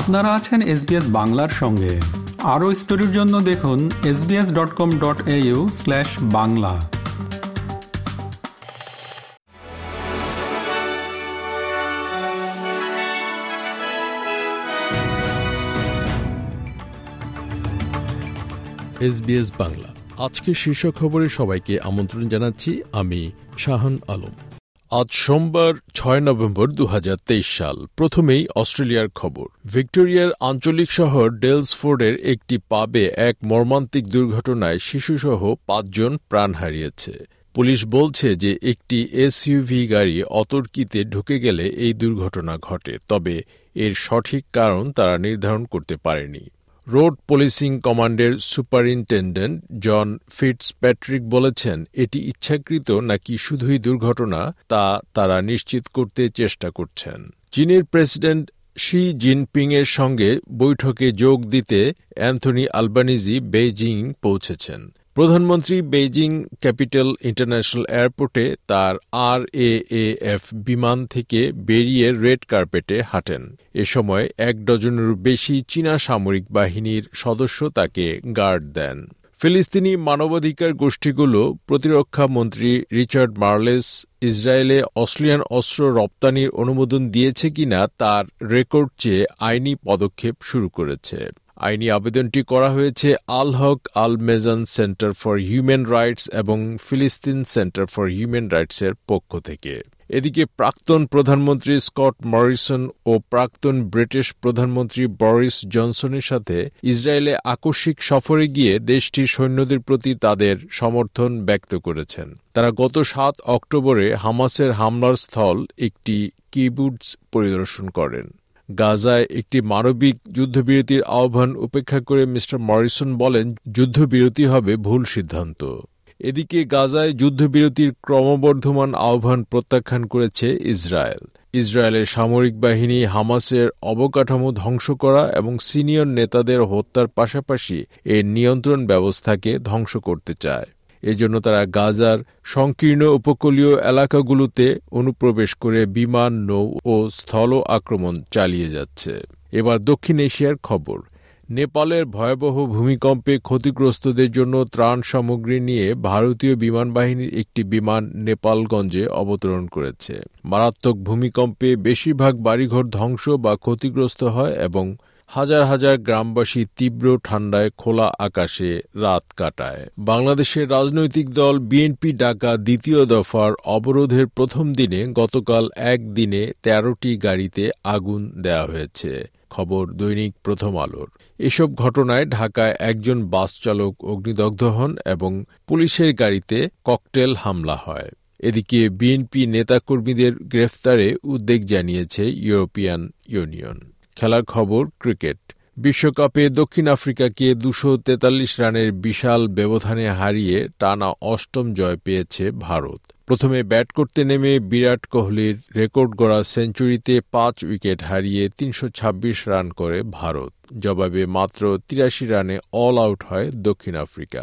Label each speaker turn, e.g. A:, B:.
A: আপনারা আছেন এসবিএস বাংলার সঙ্গে। আরও স্টোরির জন্য দেখুন SBS dot com dot au slash Bangla.
B: SBS Bangla. আজকে শীর্ষ খবরে সবাইকে আমন্ত্রণ জানাচ্ছি আমি শাহান আলম। আজ সোমবার, ছয় নভেম্বর দু হাজার তেইশ সাল। প্রথমেই অস্ট্রেলিয়ার খবর। ভিক্টোরিয়ার আঞ্চলিক শহর ডেলসফোর্ডের একটি পাবে এক মর্মান্তিক দুর্ঘটনায় শিশুসহ পাঁচজন প্রাণ হারিয়েছে। পুলিশ বলছে যে একটি এসইউভি গাড়ি অতর্কিতে ঢুকে গেলে এই দুর্ঘটনা ঘটে, তবে এর সঠিক কারণ তারা নির্ধারণ করতে পারেনি। রোড পুলিশিং কমান্ডের সুপারিনটেন্ডেন্ট জন ফিটস প্যাট্রিক বলেছেন, এটি ইচ্ছাকৃত নাকি শুধুই দুর্ঘটনা তা তারা নিশ্চিত করতে চেষ্টা করছেন। চীনের প্রেসিডেন্ট শি জিনপিংয়ের সঙ্গে বৈঠকে যোগ দিতে অ্যান্থনি আলবানিজি বেইজিং পৌঁছেছেন। প্রধানমন্ত্রী বেইজিং ক্যাপিটাল ইন্টারন্যাশনাল এয়ারপোর্টে তার আর এ এফ বিমান থেকে বেরিয়ে রেড কার্পেটে হাঁটেন। এ সময় এক ডজনেরও বেশি চীনা সামরিক বাহিনীর সদস্য তাকে গার্ড দেন। ফিলিস্তিনি মানবাধিকার গোষ্ঠীগুলো প্রতিরক্ষা মন্ত্রী রিচার্ড মার্লেস ইসরায়েলে অস্ট্রেলিয়ান অস্ত্র রপ্তানির অনুমোদন দিয়েছে কিনা তার রেকর্ড চেয়ে আইনি পদক্ষেপ শুরু করেছে। আইনি আবেদনটি করা হয়েছে Al Haq Al Mezan centre for human rights এবং ফিলিস্তিন সেন্টার ফর হিউম্যান রাইটসের পক্ষ থেকে। এদিকে প্রাক্তন প্রধানমন্ত্রী স্কট মরিসন ও প্রাক্তন ব্রিটিশ প্রধানমন্ত্রী বরিস জনসনের সাথে ইসরায়েলে আকস্মিক সফরে গিয়ে দেশটির সৈন্যদের প্রতি তাদের সমর্থন ব্যক্ত করেছেন। তারা গত সাত অক্টোবরে হামাসের হামলার স্থল একটি কিবুডস পরিদর্শন করেন। গাজায় একটি মানবিক যুদ্ধবিরতির আহ্বান উপেক্ষা করে মিস্টার মরিসন বলেন, যুদ্ধবিরতি হবে ভুল সিদ্ধান্ত। এদিকে গাজায় যুদ্ধবিরতির ক্রমবর্ধমান আহ্বান প্রত্যাখ্যান করেছে ইসরায়েল। ইসরায়েলের সামরিক বাহিনী হামাসের অবকাঠামো ধ্বংস করা এবং সিনিয়র নেতাদের হত্যার পাশাপাশি এর নিয়ন্ত্রণ ব্যবস্থাকে ধ্বংস করতে চায়। এজন্য তারা গাজার সংকীর্ণ উপকূলীয় এলাকাগুলোতে অনুপ্রবেশ করে বিমান, নৌ ও স্থল আক্রমণ চালিয়ে যাচ্ছে। এবার দক্ষিণ এশিয়ার খবর। নেপালের ভয়াবহ ভূমিকম্পে ক্ষতিগ্রস্তদের জন্য ত্রাণ সামগ্রী নিয়ে ভারতীয় বিমান বাহিনীর একটি বিমান নেপালগঞ্জে অবতরণ করেছে। মারাত্মক ভূমিকম্পে বেশিরভাগ বাড়িঘর ধ্বংস বা ক্ষতিগ্রস্ত হয় এবং হাজার হাজার গ্রামবাসী তীব্র ঠান্ডায় খোলা আকাশে রাত কাটায়। বাংলাদেশের রাজনৈতিক দল বিএনপি ডাকা দ্বিতীয় দফার অবরোধের প্রথম দিনে গতকাল একদিনে তেরোটি গাড়িতে আগুন দেয়া হয়েছে। খবর দৈনিক প্রথম আলোর। এসব ঘটনায় ঢাকায় একজন বাস চালক অগ্নিদগ্ধ হন এবং পুলিশের গাড়িতে ককটেল হামলা হয়। এদিকে বিএনপি নেতাকর্মীদের গ্রেফতারে উদ্বেগ জানিয়েছে ইউরোপিয়ান ইউনিয়ন। খেলার খবর, ক্রিকেট। বিশ্বকাপে দক্ষিণ আফ্রিকাকে দুশো তেতাল্লিশ রানের বিশাল ব্যবধানে হারিয়ে টানা অষ্টম জয় পেয়েছে ভারত। প্রথমে ব্যাট করতে নেমে বিরাট কোহলির রেকর্ড গড়া সেঞ্চুরিতে পাঁচ উইকেট হারিয়ে তিনশো ছাব্বিশ রান করে ভারত। জবাবে মাত্র তিরাশি রানে অল আউট হয় দক্ষিণ আফ্রিকা।